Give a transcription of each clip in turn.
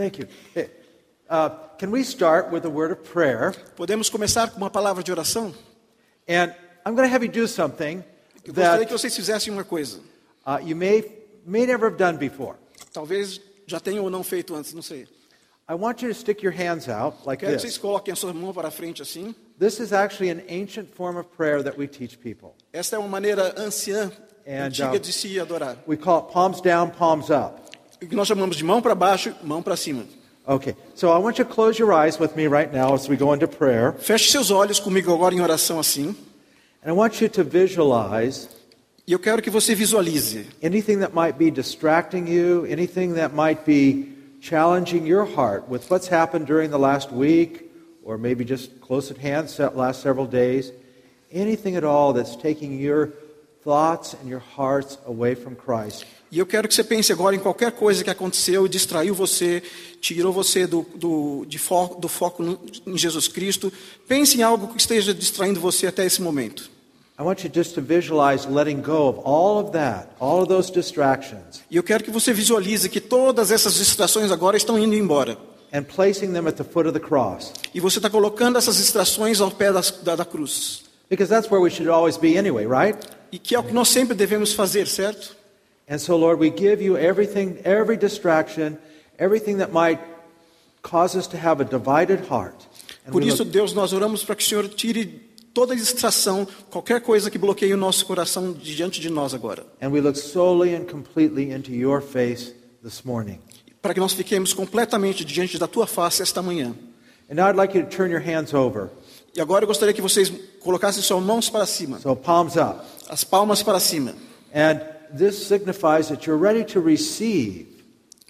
Thank you. Hey, uh, can we start with a word of prayer? Podemos começar com uma palavra de oração? And I'm going to have you do something Eu gostaria que that vocês fizessem uma coisa. uh, you may, may never have done before. Talvez já tenham ou não feito antes, não sei. I want you to stick your hands out like Quero que vocês this. coloquem a sua mão para frente assim. This is actually an ancient form of prayer that we teach people. Esta é uma maneira anciã, And, antiga uh, de se adorar. We call it palms down, palms up. O que nós chamamos de mão para baixo, mão para cima. Okay, so I want you to close your eyes with me right now as we go into prayer. Feche seus olhos comigo agora em oração assim. And I want you to visualize E eu quero que você visualize anything that might be distracting you, anything that might be challenging your heart with what's happened during the last week, or maybe just close at hand, last several days, anything at all that's taking your thoughts and your hearts away from Christ. E eu quero que você pense agora em qualquer coisa que aconteceu e distraiu você, tirou você do, do, fo do foco no- em Jesus Cristo. Pense em algo que esteja distraindo você até esse momento. I want you just to visualize letting go of all of that, all of those distractions, E eu quero que você visualize que todas essas distrações agora estão indo embora. and placing them at the foot of the cross. E você está colocando essas distrações ao pé das- da, da cruz. Because that's where we should always be anyway, right? E que é o que nós sempre devemos fazer, certo? And so, Lord, we give you everything, every distraction, everything that might cause us to have a divided heart. And Por we isso, look- Deus, nós oramos para que o Senhor tire toda distração, qualquer coisa que bloqueie o nosso coração diante de nós agora. and we look solely and completely into your face this morning. Para que nós fiquemos completamente diante da tua face esta manhã. And now I'd like you to turn your hands over. E agora eu gostaria que vocês colocassem suas mãos para cima, So, palms up. as palmas para cima. And this signifies that you're ready to receive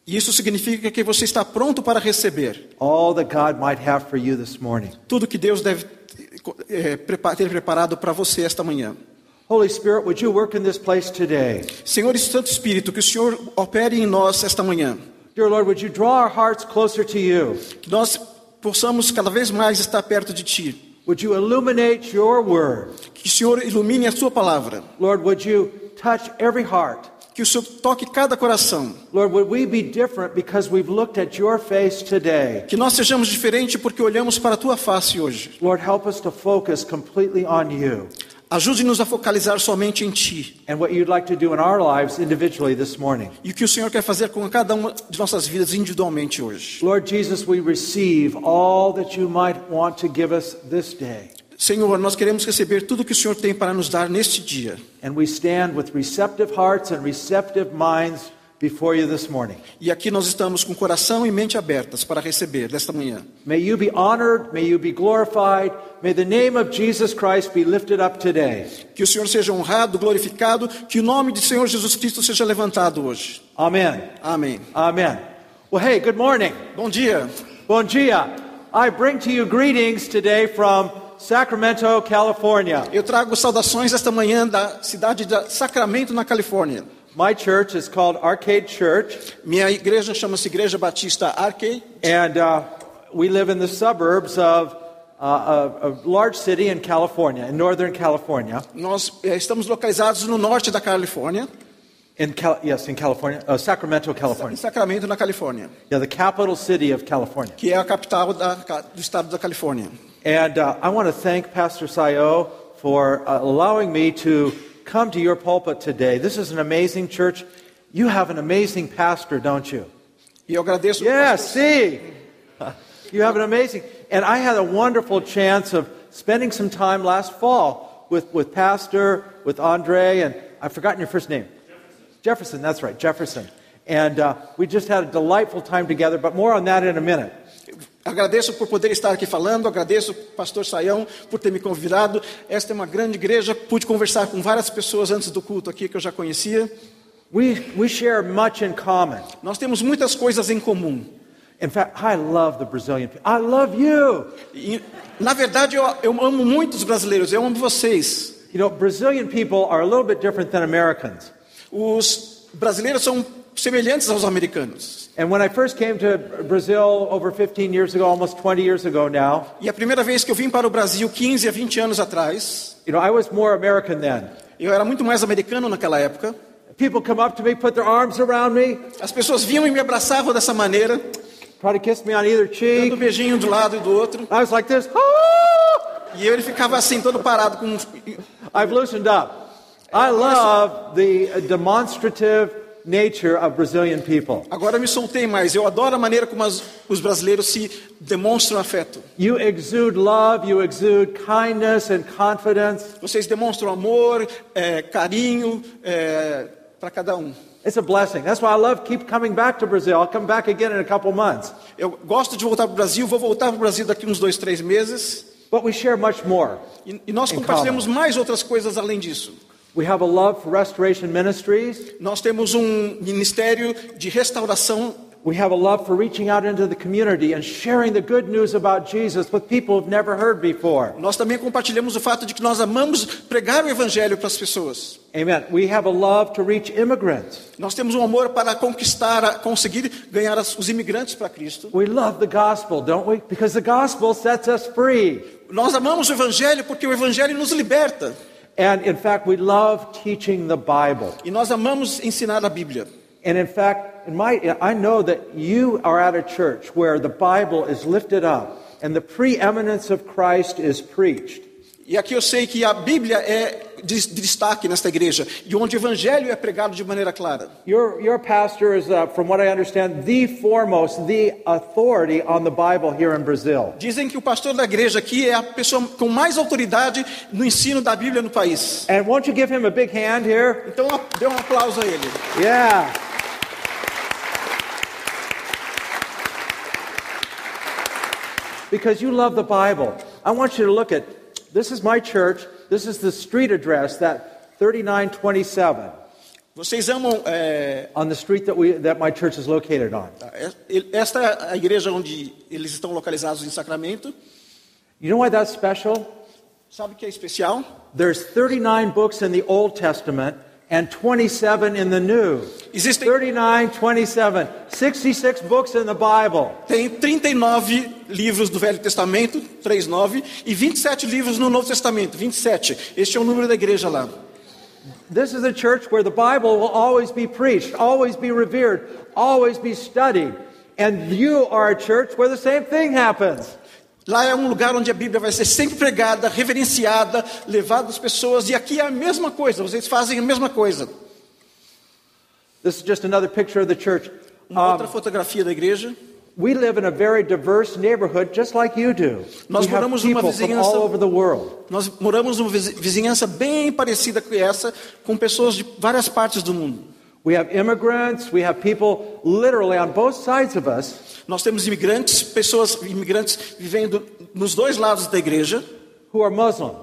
isso significa que você está pronto para receber all that God might have for you this morning. tudo que Deus deve eh, ter preparado para você esta manhã. Holy Spirit, would you work in this place today? Senhor Santo Espírito, que o Senhor opere em nós esta manhã. Dear Lord, would you draw our hearts closer to you? Que nós possamos cada vez mais estar perto de Ti. Would you illuminate your word? Que o Senhor ilumine a Sua palavra. Lord, would you touch every heart? Que o Senhor toque cada coração. Lord, would we be different because we've looked at your face today? Que nós sejamos diferentes porque olhamos para a Tua face hoje. Lord, help us to focus completely on you Ajude-nos a focalizar somente em Ti. and what you'd like to do in our lives individually this morning. E o que o Senhor quer fazer com cada uma de nossas vidas individualmente hoje. Lord Jesus, we receive all that you might want to give us this day. Senhor, nós queremos receber tudo que o Senhor tem para nos dar neste dia. And we stand with receptive hearts and receptive minds before you this morning. E aqui nós estamos com coração e mente abertas para receber desta manhã. May you be honored, may you be glorified, may the name of Jesus Christ be lifted up today. Que o Senhor seja honrado, glorificado, que o nome do Senhor Jesus Cristo seja levantado hoje. Amen. Amém. Amen. Well, hey, good morning. Bom dia. Bom dia. I bring to you greetings today from Sacramento, California. Eu trago saudações esta manhã da cidade de Sacramento, na Califórnia. My church is called Arcade Church, Minha igreja chama-se Igreja Batista Arcade. and uh, we live in the suburbs of uh, a, a large city in California, in Northern California. Nós eh, estamos localizados no norte da Califórnia, In Cal- yes, in California, uh, Sacramento, California. Sacramento, na Califórnia, Yeah, the capital city of California. que é a capital da- do estado da Califórnia. And uh, I want to thank Pastor Sayo for uh, allowing me to come to your pulpit today. This is an amazing church. You have an amazing pastor, don't you? Eu agradeço. Yes, see. You have an amazing. And I had a wonderful chance of spending some time last fall with, with Pastor, with Andre, and I've forgotten your first name. Jefferson, Jefferson that's right, Jefferson. And uh, we just had a delightful time together, but more on that in a minute. Agradeço por poder estar aqui falando, agradeço pastor Saião por ter me convidado. Esta é uma grande igreja, pude conversar com várias pessoas antes do culto aqui que eu já conhecia. We, we share much in common. Nós temos muitas coisas em comum. In fact, I love the Brazilian people. I love you. E, na verdade, eu, eu amo muito os brasileiros, eu amo vocês. You know, Brazilian people are a little bit different than Americans. Os brasileiros são semelhantes aos americanos. And when I first came to Brazil over 15 years ago, almost 20 years ago now, E a primeira vez que eu vim para o Brasil, 15 a 20 anos atrás, you know, I was more American then. eu era muito mais americano naquela época. People come up to me, put their arms around me, As pessoas vinham e me abraçavam dessa maneira, try to kiss me on either dando um cheek. beijinho de um lado e do outro. I was like this. "Ah!" E eu, ele ficava assim, todo parado. Com... I've loosened up. I love the demonstrative nature of Brazilian people. Agora me soltei mais. Eu adoro a maneira como as- os brasileiros se demonstram afeto. You exude love, you exude kindness and confidence. Vocês demonstram amor, é, carinho para cada um. It's a blessing. That's why I love keep coming back to Brazil. I'll come back again in a couple months. Eu gosto de voltar para o Brasil, vou voltar para o Brasil daqui uns dois, três meses. But we share much more. E, e nós compartilhamos mais outras coisas além disso. We have a love for restoration ministries. Nós temos um ministério de restauração. We have a love for reaching out into the community and sharing the good news about Jesus with people who've never heard before. Nós também compartilhamos o fato de que nós amamos pregar o evangelho para as pessoas. Amen. We have a love to reach immigrants. Nós temos um amor para conquistar, conseguir ganhar os imigrantes para Cristo. We love the gospel, don't we? Because the gospel sets us free. Nós amamos o evangelho porque o evangelho nos liberta. And in fact, we love teaching the Bible. E nós amamos ensinar a Bíblia. And in fact, in my, I know that you are at a church where the Bible is lifted up and the preeminence of Christ is preached. E aqui eu sei que a Bíblia é de de destaque nesta igreja, e onde o evangelho é pregado de maneira clara. Your, your pastor is, uh, from what I understand, the foremost, the authority on the Bible here in Brazil. Dizem que o pastor da igreja aqui é a pessoa com mais autoridade no ensino da Bíblia no país. And won't you give him a big hand here? Então, dê um aplauso a ele. Yeah. Because you love the Bible. I want you to look at this is my church. This is the street address, that 3927, Vocês amam. é, on the street that, we, that my church is located on. esta é a igreja onde eles estão localizados em Sacramento. You know why that's special? Sabe que é especial? There's 39 books in the Old Testament and 27 in the New. Existem 39, 27, 66 books in the Bible. tem 39 livros do Velho Testamento, 39, e 27 livros no Novo Testamento, 27. Este é o número da igreja lá. This is a church where the Bible will always be preached, always be revered, always be studied. And you are a church where the same thing happens. Lá é um lugar onde a Bíblia vai ser sempre pregada, reverenciada, levada às pessoas, e aqui é a mesma coisa, vocês fazem a mesma coisa. This is just another picture of the church. Uma Um, outra fotografia da igreja. we live in a very diverse neighborhood, just like you do. Nós we moramos numa vizinhança- all over the world. Nós moramos numa vizi- vizinhança bem parecida com essa, com pessoas de várias partes do mundo. We have immigrants, we have people literally on both sides of us Nós temos imigrantes, pessoas imigrantes vivendo nos dois lados da igreja, who are Muslim.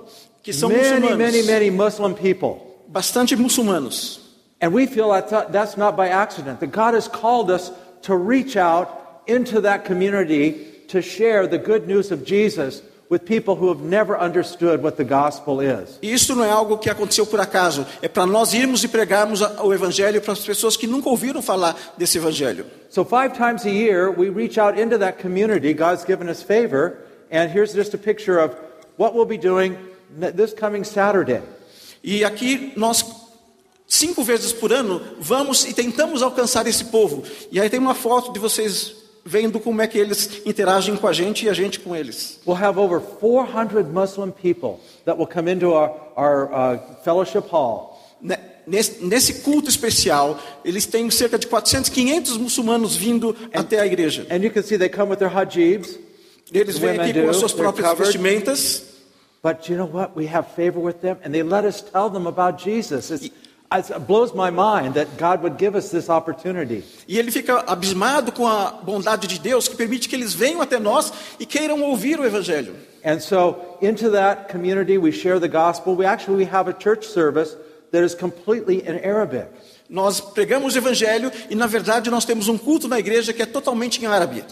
que são Many, muçulmanos, many, many Muslim people. bastante muçulmanos. And we feel that that's not by accident, that God has called us to reach out into that community to share the good news of Jesus with people who have never understood what the gospel is. Isso não é algo que aconteceu por acaso, é para nós irmos e pregarmos o evangelho para as pessoas que nunca ouviram falar desse evangelho. So, five times a year, we reach out into that community. God's given us favor. And here's just a picture of what we'll be doing this coming Saturday. E aqui nós cinco vezes por ano vamos e tentamos alcançar esse povo. E aí tem uma foto de vocês vendo como é que eles interagem com a gente e a gente com eles. We'll have over 400 Muslim people that will come into our, our uh, fellowship hall. Ne- Nesse, nesse culto especial, eles têm cerca de 400, 500 muçulmanos vindo até a igreja. And you can see they come with their hajibs. Eles vêm aqui com as suas próprias covered. vestimentas. But you know what? We have favor with them, and they let us tell them about Jesus. It's, it blows my mind that God would give us this opportunity. E ele fica abismado com a bondade de Deus que permite que eles venham até nós e queiram ouvir o evangelho. And so, into that community, we share the gospel. We actually we have a church service that is completely in Arabic. Nós pregamos o evangelho e na verdade nós temos um culto na igreja que é totalmente em árabe.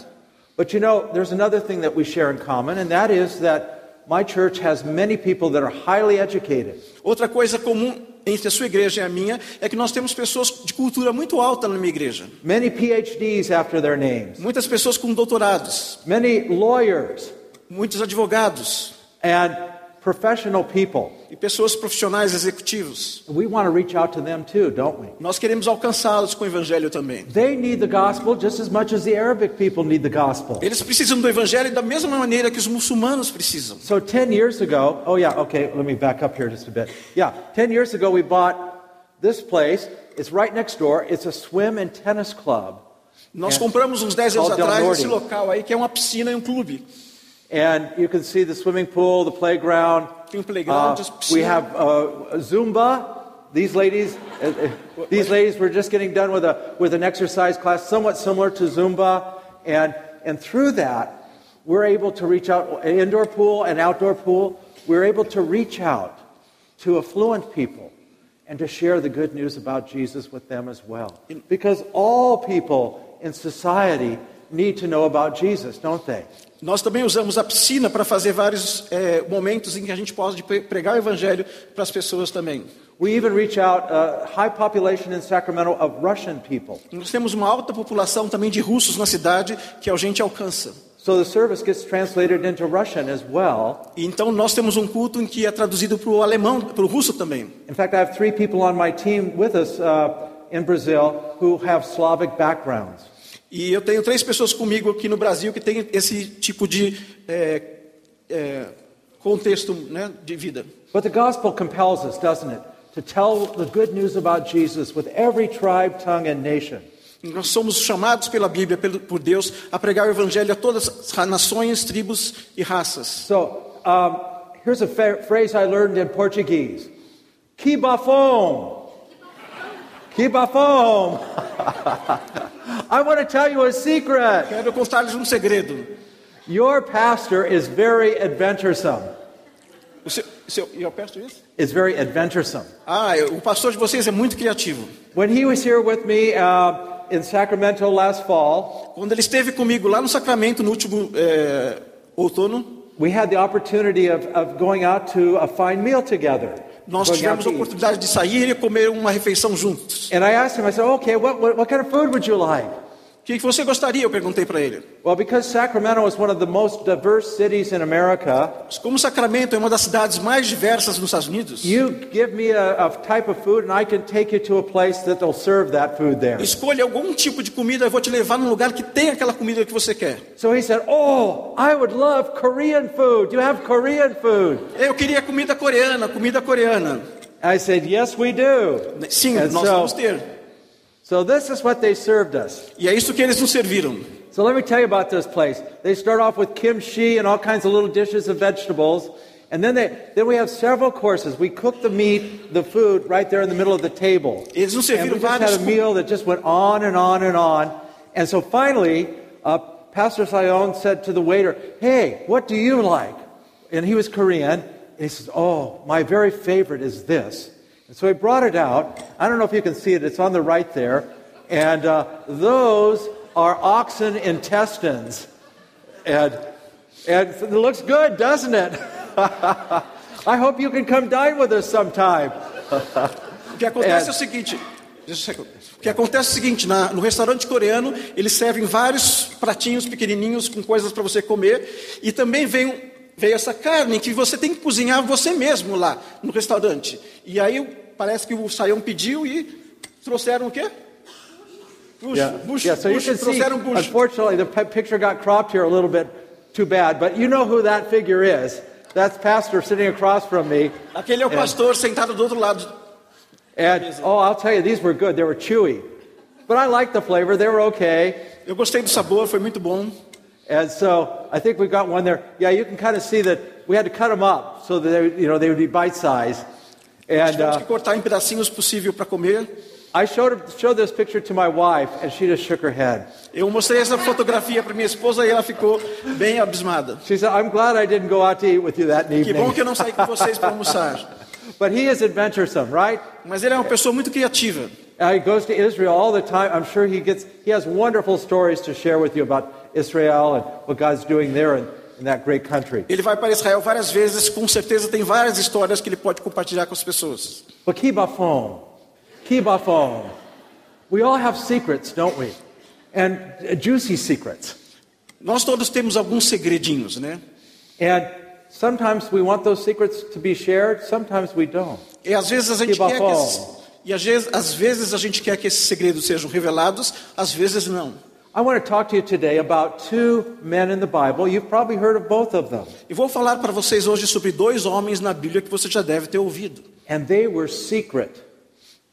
But you know, there's another thing that we share in common, and that is that my church has many people that are highly educated. Outra coisa comum entre a sua igreja e a minha é que nós temos pessoas de cultura muito alta na minha igreja. Many PhDs after their names, Muitas pessoas com doutorados, many lawyers, muitos advogados, and professional people. E pessoas profissionais executivos. We want to reach out to them too, don't we? Nós queremos alcançá-los com o evangelho também. They need the gospel just as much as the Arabic people need the gospel. Eles precisam do evangelho da mesma maneira que os muçulmanos precisam. So 10 years ago, oh yeah, okay, let me back up here just a bit. Yeah, 10 years ago we bought this place. It's right next door. It's a swim and tennis club. Nós compramos uns 10 anos atrás esse local aí que é uma piscina e um clube. And you can see the swimming pool, the playground. Playground, Uh, just we have uh, Zumba. These ladies, uh, these ladies were just getting done with a with an exercise class, somewhat similar to Zumba, and and through that, we're able to reach out. An indoor pool, an outdoor pool. We're able to reach out to affluent people and to share the good news about Jesus with them as well. Because all people in society need to know about Jesus, don't they? Nós também usamos a piscina para fazer vários eh, momentos em que a gente pode pre- pregar o evangelho para as pessoas também. We even reach out uh, high population in Sacramento of Russian people. Nós temos uma alta população também de russos na cidade que a gente alcança. So the service gets translated into Russian as well. Então nós temos um culto em que é traduzido para o alemão, para o russo também. In fact, I have three people on my team with us uh, in Brazil who have Slavic backgrounds. E eu tenho três pessoas comigo aqui no Brasil que têm esse tipo de eh, eh, contexto né, de vida. But the gospel compels us, doesn't it, to tell the good news about Jesus with every tribe, tongue, and nation. Nós somos chamados pela Bíblia, por Deus, a pregar o evangelho a todas as nações, tribos e raças. So um, here's a phrase I learned in Portuguese: "Que bafom." Que bafom. I want to tell you a secret. Quero contar-lhes um segredo. Your pastor is very adventuresome. O seu, seu, eu peço isso? Is very adventuresome. Ah, o pastor de vocês é muito criativo. When he was here with me uh, in Sacramento last fall, Quando ele esteve comigo lá no Sacramento no último eh, outono, we had the opportunity of, of going out to a fine meal together. Nós tivemos a oportunidade de sair e comer uma refeição juntos. And I asked him, I said, okay, what, what, what kind of food would you like? O que você gostaria? Eu perguntei para ele. Well, because Sacramento is one of the most diverse cities in America, Como Sacramento é uma das cidades mais diversas nos Estados Unidos, you give me a, a type of food and I can take you to a place serve that food there. escolha algum tipo de comida, eu vou te levar num lugar que tem aquela comida que você quer. So he said, oh, I would love Korean food. Do you have Korean food? Eu queria comida coreana, comida coreana. I said, yes, we do. Sim, And nós so- vamos ter. So this is what they served us. E é isso que eles nos serviram. So let me tell you about this place. They start off with kimchi and all kinds of little dishes of vegetables. And then, they, then we have several courses. We cook the meat, the food, right there in the middle of the table. Eles nos And serviram we just had a meal that just went on and on and on. And so finally, uh, Pastor Sion said to the waiter, Hey, what do you like? And he was Korean. And he says, Oh, my very favorite is this. And so he brought it out. I don't know if you can see it, it's on the right there. And uh, those are oxen intestines. And, and it looks good, doesn't it? I hope you can come dine with us sometime. O que acontece É. o seguinte. O que acontece é o seguinte, na- no restaurante coreano, eles servem vários pratinhos pequenininhos com coisas para você comer, e também vem, veio essa carne que você tem que cozinhar você mesmo lá no restaurante. E aí parece que o Saião pediu e trouxeram o quê? Bucho, Yeah, bucho, yeah so you bucho, can see, trouxeram bucho. unfortunately, the pi- picture got cropped here a little bit too bad, but you know who that figure is. That's Pastor sitting across from me. Aquele é o pastor sentado do outro lado. And, oh, I'll tell you, these were good. They were chewy. But I liked the flavor. They were okay. Eu gostei do sabor, foi muito bom. And so I think we got one there. Yeah, you can kind of see that we had to cut them up so that they, you know, they would be bite-sized. And uh, que cortar em pedacinhos possível para comer. I showed, showed this picture to my wife, and she just shook her head. Eu mostrei essa fotografia para minha esposa e ela ficou bem abismada. She said, I'm glad I didn't go out to eat with you that Que bom evening. que eu não saí com vocês para almoçar. But he is adventuresome, right? Mas ele é uma pessoa muito criativa. Uh, he goes to Israel all the time. I'm sure he gets he has wonderful stories to share with you about Israel and what God's doing there in, in that great country. Ele vai para Israel várias vezes, com certeza tem várias histórias que ele pode compartilhar com as pessoas. But kibafon, kibafon. We all have secrets, don't we? And juicy secrets. Nós todos temos alguns segredinhos, né? And sometimes we want those secrets to be shared, sometimes we don't. E às vezes a gente Que quer que esses, e às vezes, às vezes a gente quer que esses segredos sejam revelados, às vezes não. I want to talk to you today about two men in the Bible. You've probably heard of both of them. E vou falar para vocês hoje sobre dois homens na Bíblia que você já deve ter ouvido. And they were secret,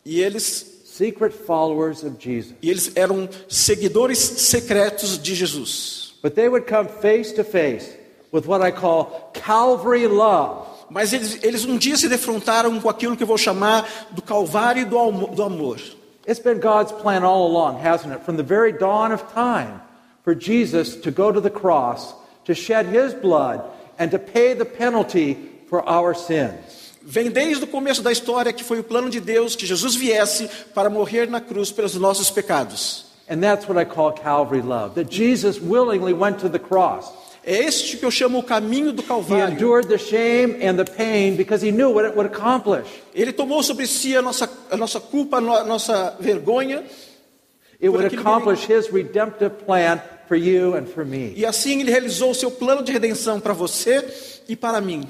E eles, secret followers of Jesus. e eles eram seguidores secretos de Jesus. But they would come face to face with what I call Calvary love. Mas eles, eles um dia se defrontaram com aquilo que eu vou chamar do calvário do, do amor. It's been God's plan all along, hasn't it? From the very dawn of time, for Jesus to go to the cross, to shed his blood, and to pay the penalty for our sins. Vem desde o começo da história que foi o plano de Deus que Jesus viesse para morrer na cruz pelos nossos pecados. And that's what I call Calvary love, that Jesus willingly went to the cross. É este que eu chamo o caminho do He Calvário. endured the shame and the pain because he knew what it would accomplish. Ele tomou sobre si a nossa, a nossa culpa, a no- a nossa vergonha, It would accomplish his redemptive plan for you and for me. e assim ele realizou o seu plano de redenção para você e para mim.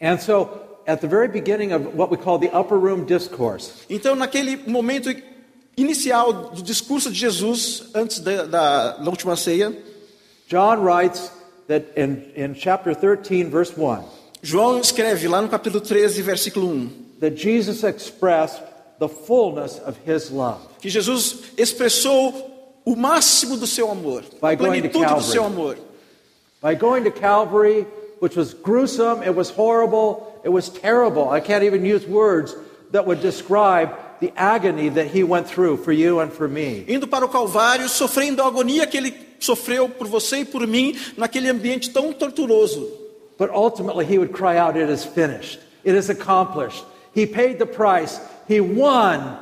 And so, at the very beginning of what we call the upper room discourse, Então, naquele momento inicial do discurso de Jesus, antes da, da, da última ceia, John writes that in, in chapter 13, verse 1, João escreve lá no capítulo 13, versículo 1, that Jesus expressed the fullness of his love que Jesus expressou o máximo do seu amor, By a plenitude do seu amor. by going to Calvary, which was gruesome, it was horrible, it was terrible. I can't even use words that would describe the agony that he went through for you and for me. Indo para o Calvário, sofrendo a agonia que ele sofreu por você e por mim, naquele ambiente tão torturoso. But ultimately, he would cry out, It is finished. It is accomplished. He paid the price. He won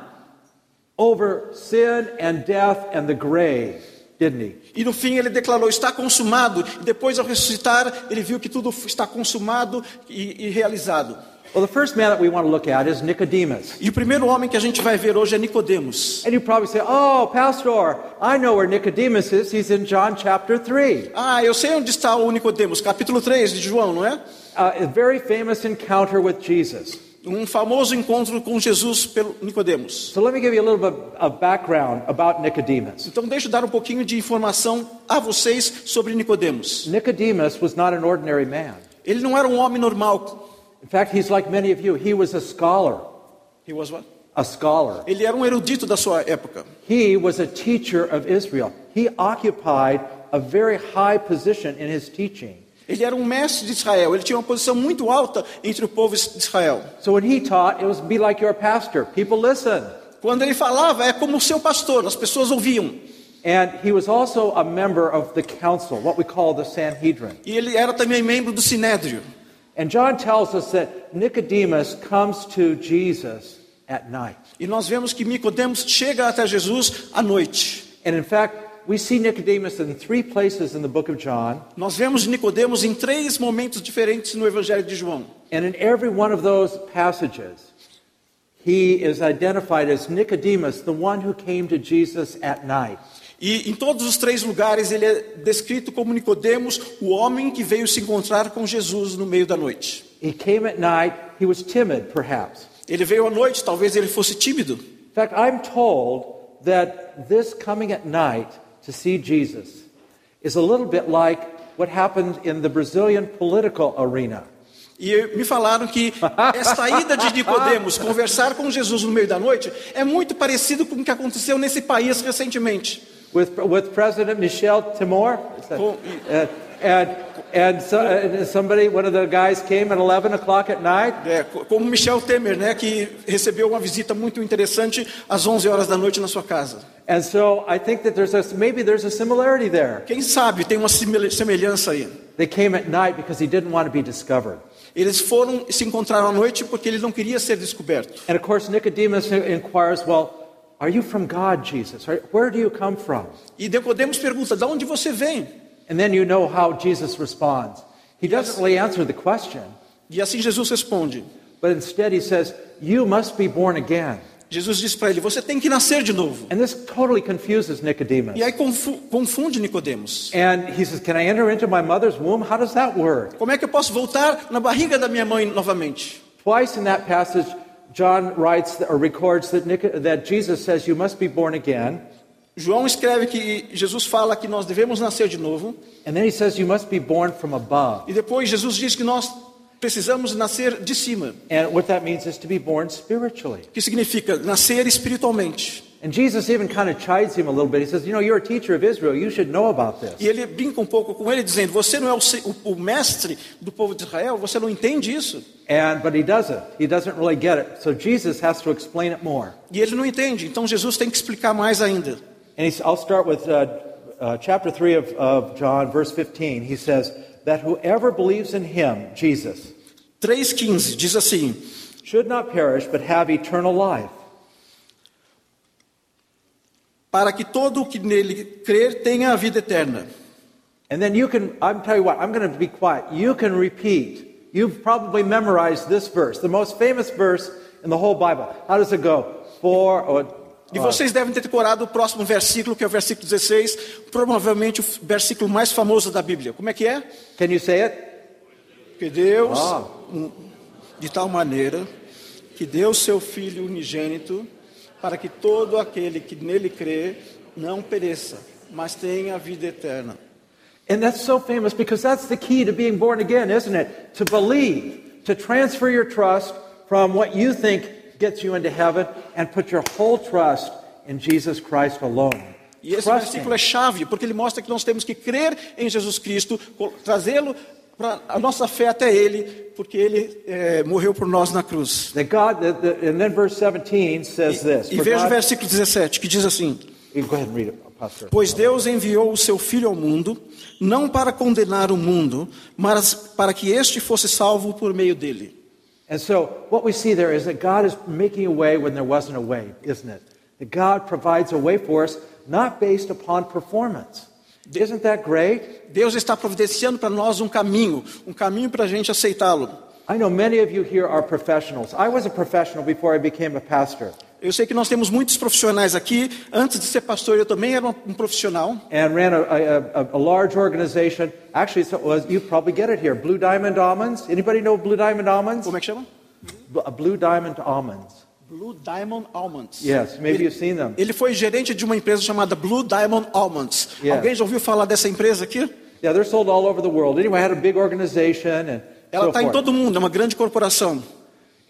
over sin and death and the grave, didn't he? E no fim ele declarou: Está consumado. E depois, ao ressuscitar, ele viu que tudo está consumado e, e realizado. Well, the first man that we want to look at is Nicodemus. E o primeiro homem que a gente vai ver hoje é Nicodemos. And you probably say, Oh, Pastor, I know where Nicodemus is. He's in John chapter 3. Ah, eu sei onde está o Nicodemos, capítulo 3 de João, não é? Uh, a very famous encounter with Jesus. Um famoso encontro com Jesus pelo Nicodemos. So let me give you a little bit of background about Nicodemus. Então deixa eu dar um pouquinho de informação a vocês sobre Nicodemos. Nicodemus was not an ordinary man. Ele não era um homem normal. In fact, he's like many of you. He was a scholar. He was what? A scholar. Ele era um erudito da sua época. He was a teacher of Israel. He occupied a very high position in his teaching. Ele era um mestre de Israel. Ele tinha uma posição muito alta entre o povo de Israel. So when he taught, it was be like your pastor. People listen. Quando ele falava, é como o seu pastor, as pessoas ouviam. And he was also a member of the council, what we call the Sanhedrin. E ele era também membro do Sinédrio. And John tells us that Nicodemus comes to Jesus at night. E nós vemos que Nicodemos chega até Jesus à noite. And in fact, we see Nicodemus in three places in the book of John. Nós vemos Nicodemos em três momentos diferentes no Evangelho de João. And in every one of those passages, he is identified as Nicodemus, the one who came to Jesus at night. E em todos os três lugares ele é descrito como Nicodemos, o homem que veio se encontrar com Jesus no meio da noite. He came at night. He was timid, perhaps. Ele veio à noite, talvez ele fosse tímido. In fact, I'm told that this coming at night to see Jesus is a little bit like what happened in the Brazilian political arena. E me falaram que esta ida de Nicodemos conversar com Jesus no meio da noite é muito parecido com o que aconteceu nesse país recentemente. With, with President Michel Timor. Uh, and and, so, and somebody, one of the guys came at 11 o'clock at night. É, co- como Michel Temer, né, que recebeu uma visita muito interessante às 11 horas da noite na sua casa. And so I think that there's a, maybe there's a similarity there. Quem sabe tem uma semelhança aí. They came at night because he didn't want to be discovered. Eles foram se encontraram à noite porque ele não queria ser descoberto. And of course, Nicodemus inquires, Well, are you from God, Jesus? Where do you come from? E Nicodemos pergunta: "De onde você vem?" And then you know how Jesus responds. He doesn't really answer the question, E assim Jesus responde: but instead he says, You must be born again. Jesus disse para ele: Você tem que nascer de novo. And this totally confuses Nicodemus. E aí confu- confunde Nicodemos. And he says, Can I enter into my mother's womb? How does that work? Como é que eu posso voltar na barriga da minha mãe novamente? Twice in that passage, John writes or records that, Nico, that Jesus says, You must be born again. João escreve que Jesus fala que nós devemos nascer de novo. And then he says, You must be born from above. E depois Jesus diz que nós precisamos nascer de cima. And what that means is to be born spiritually. Que significa nascer espiritualmente. And Jesus even kind of chides him a little bit. He says, You know, you're a teacher of Israel. You should know about this. E ele brinca um pouco com ele, dizendo: Você não é o, se- o- o mestre do povo de Israel? Você não entende isso? And, but he doesn't. He doesn't really get it. So Jesus has to explain it more. E ele não entende. Então Jesus tem que explicar mais ainda. And he's, I'll start with uh, uh, chapter 3 of, of John, verse 15. He says, That whoever believes in him, Jesus, 3,15 diz assim: should not perish, but have eternal life. Para que todo o que nele crer tenha a vida eterna. And then you can, I'm telling you what, I'm going to be quiet. You can repeat. You've probably memorized this verse, the most famous verse in the whole Bible. How does it go? For, or, E vocês devem ter decorado o próximo versículo, que é o versículo 16, provavelmente o versículo mais famoso da Bíblia. Como é que é? can you say it? Que Deus, um, de tal maneira, que deu seu Filho unigênito, para que todo aquele que nele crê não pereça, mas tenha a vida eterna. And that's so famous because that's the key to being born again, isn't it? To believe, to transfer your trust from what you think gets you into heaven and put your whole trust in Jesus Christ alone. E esse versículo é chave, porque ele mostra que nós temos que crer em Jesus Cristo, trazê-lo a nossa fé até Ele, porque Ele eh, morreu por nós na cruz. That God, that- that- and then verse 17 says this. E For veja o God- versículo 17, que diz assim: You Go ahead and read it. Pois Deus enviou o seu Filho ao mundo, não para condenar o mundo, mas para que este fosse salvo por meio dele. And so, what we see there is that God is making a way when there wasn't a way, isn't it? That God provides a way for us, not based upon performance. Isn't that great? Deus está providenciando para nós um caminho, um caminho para a gente aceitá-lo. I know many of you here are professionals. I was a professional before I became a pastor Eu sei que nós temos muitos profissionais aqui. Antes de ser pastor, eu também era um profissional. and ran a, a, a, large organization. Actually, so it was, you probably get it here. Blue Diamond Almonds. Anybody know Blue Diamond Almonds? Como é que chama? B- Blue Diamond Almonds. Blue Diamond Almonds. Yes, maybe ele, you've seen them. ele foi gerente de uma empresa chamada Blue Diamond Almonds. Yeah. Alguém já ouviu falar dessa empresa aqui? Yeah, they're sold all over the world. Anyway, I had a big organization and Ela so está em forth. todo mundo, é uma grande corporação.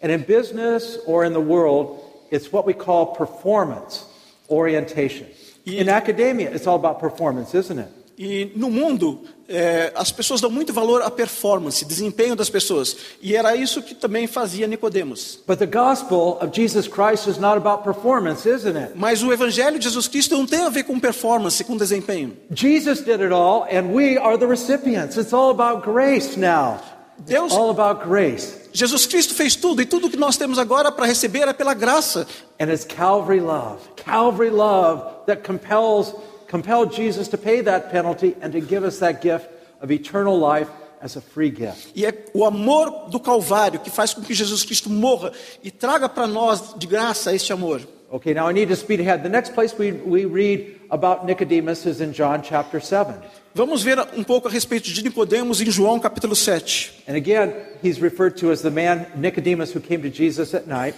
And in business or in the world, it's what we call performance orientation. E- In academia, it's all about performance, isn't it? E no mundo, é, as pessoas dão muito valor à performance, desempenho das pessoas. E era isso que também fazia Nicodemos. But the gospel of Jesus Christ is not about performance, isn't it? Mas o evangelho de Jesus Cristo não tem a ver com performance, com desempenho. Jesus did it all, and we are the recipients. It's all about grace now. It's Deus- all about grace. Jesus Cristo fez tudo e tudo que nós temos agora para receber é pela graça. And it's Calvary love. Calvary love that compels compelled Jesus to pay that penalty and to give us that gift of eternal life as a free gift. E é o amor do Calvário que faz com que Jesus Cristo morra e traga para nós de graça este amor. Okay, now I need to speed ahead. The next place we, we read about Nicodemus is in John chapter 7. Vamos ver um pouco a respeito de Nicodemos em João capítulo 7. And again, he's referred to as the man Nicodemus who came to Jesus at night.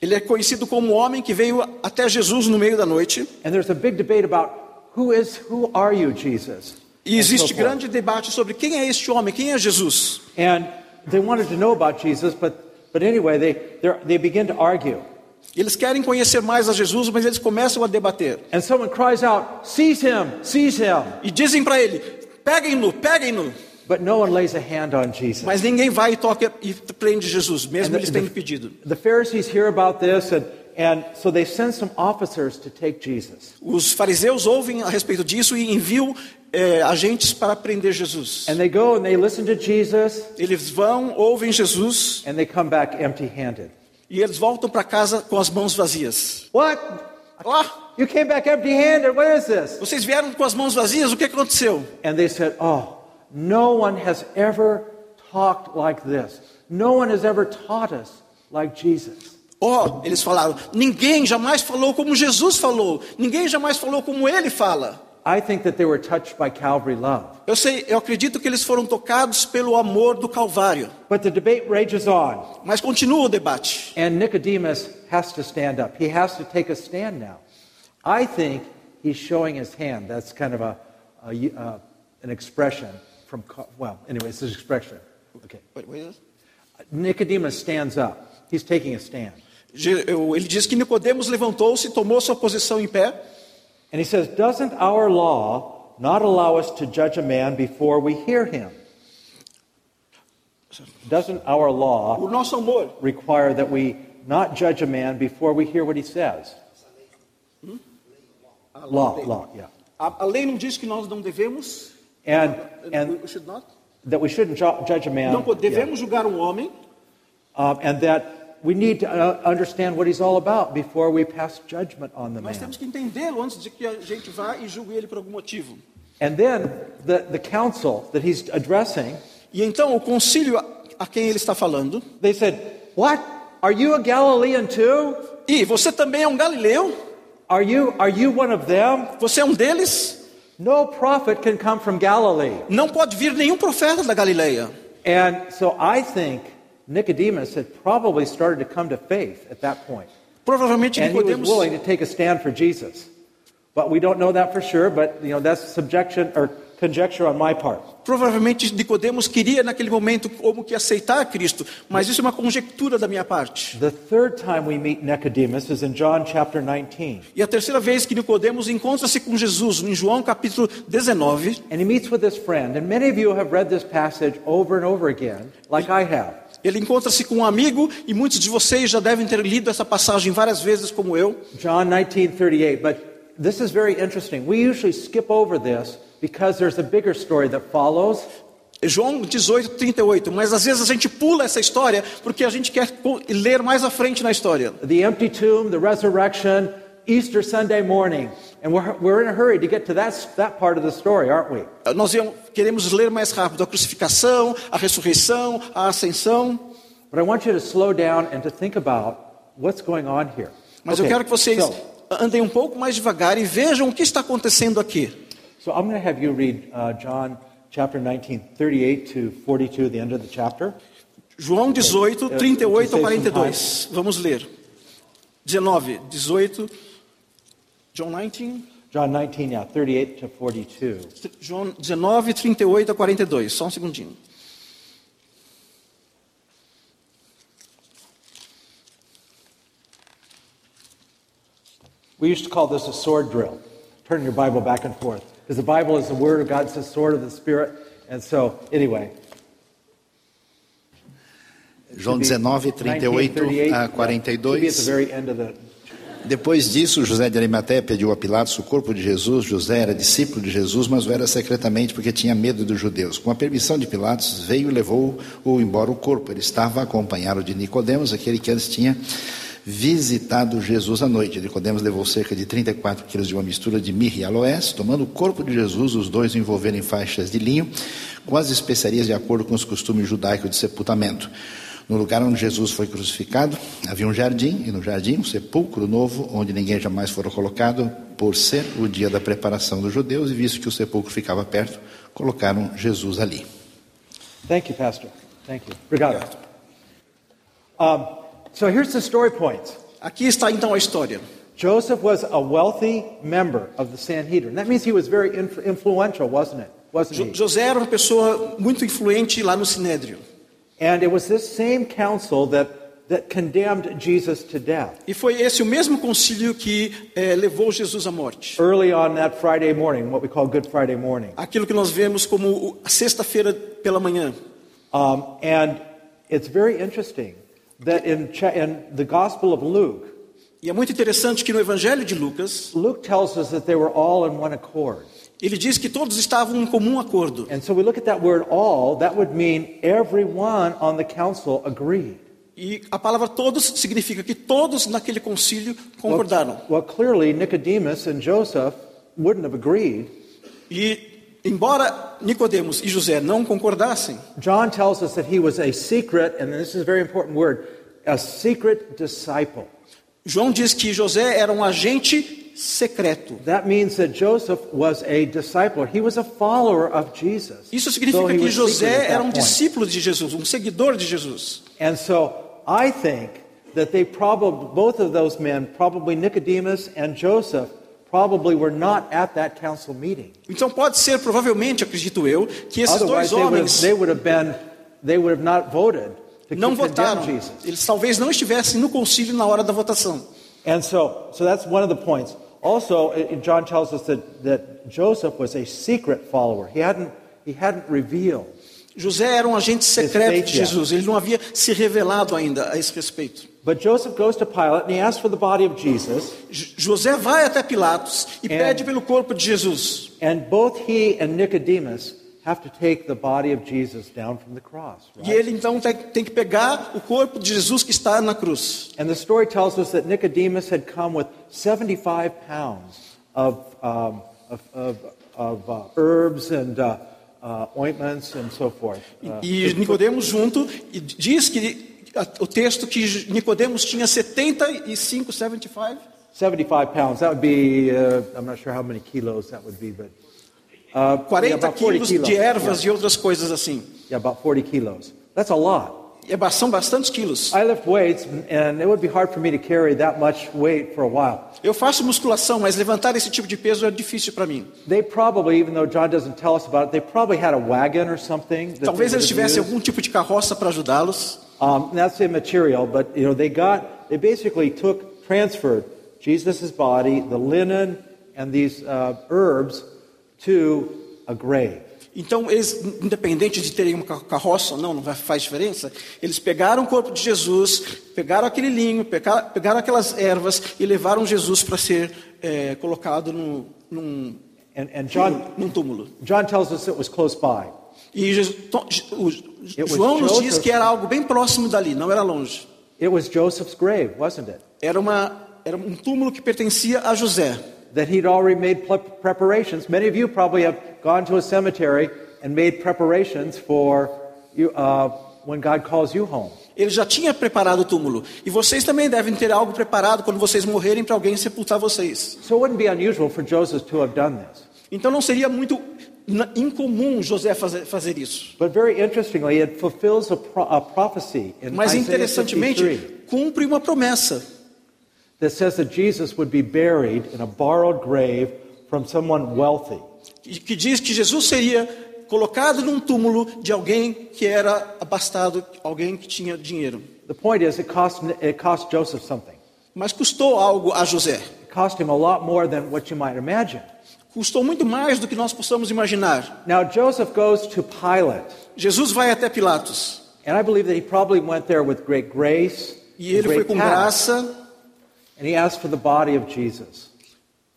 Ele é conhecido como o homem que veio até Jesus no meio da noite. And there's a big debate about who is who are you, Jesus? E existe grande debate sobre quem é este homem, quem é Jesus. And they wanted to know about Jesus, but but anyway, they they begin to argue. Eles querem conhecer mais a Jesus, mas eles começam a debater. And someone cries out, "Seize him! Seize him!" E dizem para ele: peguem-no, peguem-no. But no one lays a hand on Jesus. Mas ninguém vai e toca e prende Jesus, mesmo And eles the- tendo pedido. The Pharisees hear about this, and, and so they send some officers to take Jesus. Os fariseus ouvem a respeito disso e enviam eh, agentes para prender Jesus. And they go and they listen to Jesus, Eles vão, ouvem Jesus and they come back empty handed. e eles voltam para casa com as mãos vazias. What? Ah, You came back empty handed. What is this? vocês vieram com as mãos vazias? O que aconteceu? And they said, Oh, no one has ever talked like this. No one has ever taught us like Jesus. Ó, eles falaram, ninguém jamais falou como Jesus falou, ninguém jamais falou como ele fala. I think that they were touched by Calvary love. Eu sei, eu acredito que eles foram tocados pelo amor do Calvário. But the debate rages on, Mas continua o debate. and Nicodemus has to stand up. He has to take a stand now. I think he's showing his hand. That's kind of a, a uh, an expression from, well, anyway, it's an expression. Okay. Nicodemus stands up. He's taking a stand. Ele diz que Nicodemos levantou-se, tomou sua posição em pé And he says, Doesn't our law not allow us to judge a man before we hear him? Doesn't our law O nosso amor, require that we not judge a man before we hear what he says? Law, law, yeah. a, a lei não diz que nós não devemos, And, and we should not, that we shouldn't ju- judge a man. não devemos julgar um homem, yeah. Um, and that we need to uh, understand what he's all about before we pass judgment on the nós man. temos que entendê-lo antes de que a gente vá e julgue ele por algum motivo. And then the, the council that he's addressing, E então o concílio a, a quem ele está falando, they said, What? Are you a Galilean too? e você também é um galileu? Are you, are you one of them? Você é um deles? No prophet can come from Galilee. Não pode vir nenhum profeta da Galileia. And so I think Nicodemus had probably started to come to faith at that point. Provavelmente And he was willing to take a stand for Jesus. But we don't know that for sure, but you know, that's subjection or conjecture on my part. Provavelmente Nicodemos queria naquele momento como que aceitar Cristo, mas isso é uma conjectura da minha parte. The third time we meet Nicodemus is in John chapter 19. E a terceira vez que Nicodemos encontra-se com Jesus em João capítulo 19, And he meets with his friend. And many of you have read this passage over and over again, like I have. Ele encontra-se com um amigo e muitos de vocês já devem ter lido essa passagem várias vezes como eu. John 19:38. But this is very interesting. We usually skip over this because there's a bigger story that follows. João 18, 38. Mas às vezes a gente pula essa história porque a gente quer ler mais à frente na história. The empty tomb, the resurrection, Easter Sunday morning. And we're, we're in a hurry to get to that, that part of the story, aren't we? Nós íamos- queremos ler mais rápido a crucificação, a ressurreição, a ascensão. But I want you to slow down and to think about what's going on here. Mas eu Okay, quero que vocês So, andem um pouco mais devagar e vejam o que está acontecendo aqui. so I'm going to have you read uh, John chapter 19, 38 to 42, the end of the chapter. João 18, Eu- 38 a eu- eu- 42. Vamos ler. 19, 18. John 19. John 19, yeah, 38 to 42. João 19, 38 a 42. Só um segundinho. We used to call this a sword drill, turning your Bible back and forth. Because the Bible is the Word of God, it's the sword of the Spirit. And so, anyway. João Should be 19, 38 1938, a yeah. Should be at the 42. very end of the. Depois disso, José de Arimateia pediu a Pilatos o corpo de Jesus. José era discípulo de Jesus, mas o era secretamente porque tinha medo dos judeus. Com a permissão de Pilatos, veio e levou-o embora o corpo. Ele estava acompanhado de Nicodemos, aquele que antes tinha visitado Jesus à noite. Nicodemos levou cerca de 34 quilos de uma mistura de mirra e aloés. Tomando o corpo de Jesus, os dois envolveram em faixas de linho, com as especiarias de acordo com os costumes judaicos de sepultamento. No lugar onde Jesus foi crucificado, havia um jardim, e no jardim um sepulcro novo, onde ninguém jamais fora colocado, por ser o dia da preparação dos judeus, e visto que o sepulcro ficava perto, colocaram Jesus ali. Thank you, Pastor. Thank you. Obrigado. Um, so here's the story points. Aqui está então a história. Joseph was a wealthy member of the Sanhedrin. That means he was very inf- influential, wasn't it? Wasn't Jo-? José era uma pessoa muito influente lá no Sinédrio. And it was this same council that, that condemned Jesus to death. E foi esse o mesmo concílio que eh, levou Jesus à morte. Early on that Friday morning, what we call Good Friday morning. Aquilo que nós vemos como a sexta-feira pela manhã. Um, and it's very interesting that in, in the Gospel of Luke, E é muito interessante que no Evangelho de Lucas, Luke tells us that they were all in one accord. Ele diz que todos estavam em comum acordo. And so we look at that word all, that would mean everyone on the council agreed. E a palavra todos significa que todos naquele concílio concordaram. Well, clearly Nicodemus and Joseph wouldn't have agreed. E embora Nicodemos e José não concordassem, John tells us that he was a secret, and this is a very important word, a secret disciple. João diz que José era um agente secreto. That means that Joseph was a disciple. He was a follower of Jesus. Isso So significa que José era um discípulo de Jesus, um seguidor de Jesus. And so I think that they probably, both of those men, probably Nicodemus and Joseph, probably were not at that council meeting. Então pode ser, provavelmente, acredito eu, que esses Otherwise, dois homens they would have been, they would have not voted to não votaram. Jesus. Eles talvez não estivessem no concílio na hora da votação. And so, so that's one of the points. Also, John tells us that, that Joseph was a secret follower. He hadn't, he hadn't revealed. José era um agente secreto de. Jesus, ele não havia se revelado ainda a esse respeito. But Joseph goes to Pilate and he asks for the body of Jesus. J- José vai até Pilatos e And- pede pelo corpo de Jesus. And both he and Nicodemus E ele então tem, que pegar o corpo de Jesus que está na cruz. And the story tells us that Nicodemus had come with 75 pounds of, um, of, of, of uh, herbs and uh, uh, ointments and so forth. Uh, E Nicodemos junto e diz que o texto que Nicodemos tinha 75, 75 75 pounds. That would be, uh, I'm not sure how many kilos that would be, but uh, yeah, 40 about 40 quilos kilos. de ervas Yeah, e outras coisas assim. yeah, about 40 kilos. That's a lot. É são bastantes quilos. I lift weights, and it would be hard for me to carry that much weight for a while. Eu faço musculação, mas levantar esse tipo de peso é difícil para mim. They probably, even though John doesn't tell us about it, they probably had a wagon or something. Talvez eles tivessem algum tipo de carroça para ajudá-los. Um, that's immaterial, but you know they got they basically took transferred Jesus' body, the linen, and these uh, herbs to a grave. Então, eles, independente de terem uma ca- carroça ou não, não faz diferença, eles pegaram o corpo de Jesus, pegaram aquele linho, pegaram, pegaram aquelas ervas e levaram Jesus para ser eh, colocado num, num, And, and John num túmulo. John tells us it was close by. E Jesus, o- was João nos diz que era algo bem próximo dali, não era longe. It was Joseph's grave, wasn't it? Era, uma, era um túmulo que pertencia a José. That he'd already made preparations. Many of you probably have gone to a cemetery and made preparations for you, uh, when God calls you home. Ele já tinha preparado o túmulo. E vocês também devem ter algo preparado quando vocês morrerem para alguém sepultar vocês. So it wouldn't be unusual for Joseph to have done this. Então não seria muito incomum José fazer, fazer isso. But very interestingly, it fulfills a, pro- a prophecy in Mas interessantemente, 53 cumpre uma promessa that says that Jesus would be buried in a borrowed grave from someone wealthy. que diz que Jesus seria colocado num túmulo de alguém que era abastado, alguém que tinha dinheiro. The point is, it cost, it cost Joseph something. Mas custou algo a José. It cost him a lot more than what you might imagine. Custou muito mais do que nós possamos imaginar. Now, Joseph goes to Pilate, Jesus vai até Pilatos. and I believe that he probably went there with great grace, E ele foi com graça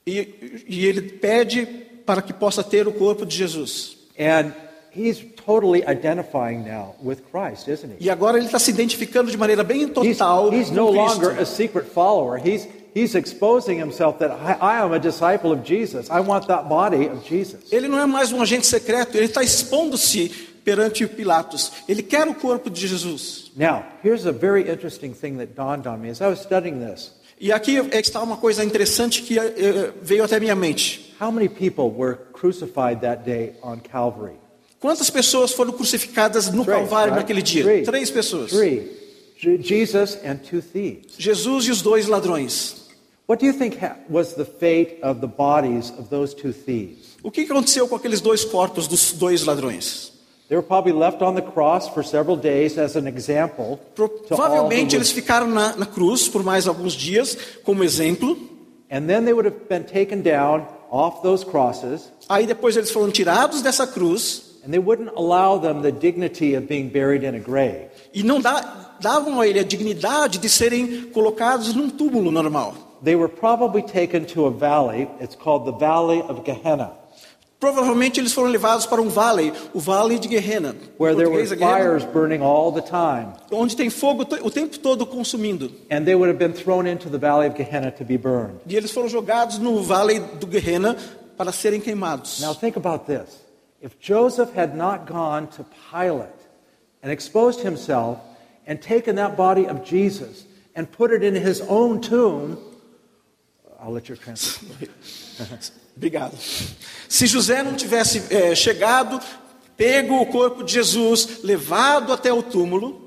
e, e ele pede para que possa ter o corpo de Jesus. And he's totally identifying now with Christ, isn't he? E agora ele está se identificando de maneira bem He's, total he's com no Cristo. longer a secret follower. He's, he's exposing himself that I, I am a disciple of Jesus. I want that body of Jesus. Ele não é mais um agente secreto, ele está expondo-se perante Pilatos. Ele quer o corpo de Jesus. Now, here's a very interesting thing that dawned on me as I was studying this. E aqui está uma coisa interessante que eh, veio até minha mente. How many people were crucified that day on Calvary? Quantas pessoas foram crucificadas no Calvário right? naquele dia? Three. Três pessoas. Three. Je- Jesus and two thieves. Jesus e os dois ladrões. What do you think was the fate of the bodies of those two thieves? O que aconteceu com aqueles dois corpos dos dois ladrões? They were probably left on the cross for several days as an example. Provavelmente eles ficaram na, na cruz por mais alguns dias, como exemplo. and then they would have been taken down off those crosses, Aí depois eles foram tirados dessa cruz and they wouldn't allow them the dignity of being buried in a grave. e não dá- davam a ele a dignidade de serem colocados num túmulo normal. They were probably taken to a valley. It's called the Valley of Gehenna, Provavelmente eles foram levados para um vale, o Vale de Guerrena, é onde tem fogo o tempo todo consumindo. Gehenna. E eles foram jogados no Vale do Guerrena para serem queimados. Now think about this. If Joseph had not gone to Pilate and exposed himself and taken that body of Jesus and put it in his own tomb, I'll let you translate. Obrigado. Se José não tivesse eh, chegado, pego o corpo de Jesus, levado até o túmulo,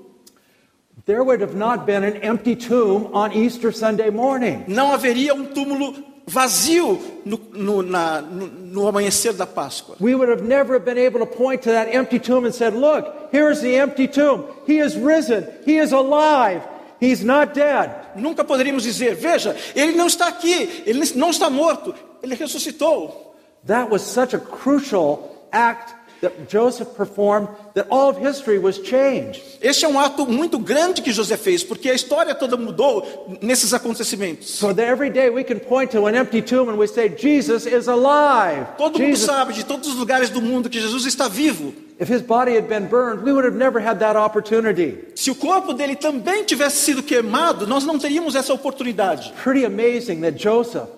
There would have not been an empty tomb on Easter Sunday morning. não haveria um túmulo vazio no, no- na- no- no amanhecer da Páscoa. We would have never been able to point to that empty tomb and said, Look, here's the empty tomb. He is risen. He is alive. He's not dead. Nunca poderíamos dizer, veja, ele não está aqui, ele não está morto, ele ressuscitou. That was such a crucial act that Joseph performed that all of history was changed. Este é um ato muito grande que José fez, porque a história toda mudou nesses acontecimentos. So that every day we can point to an empty tomb and we say, Jesus is alive. Todo mundo Jesus- sabe de todos os lugares do mundo que Jesus está vivo. If his body had been burned, we would have never had that opportunity. Se o corpo dele também tivesse sido queimado, nós não teríamos essa oportunidade. Pretty amazing that Joseph,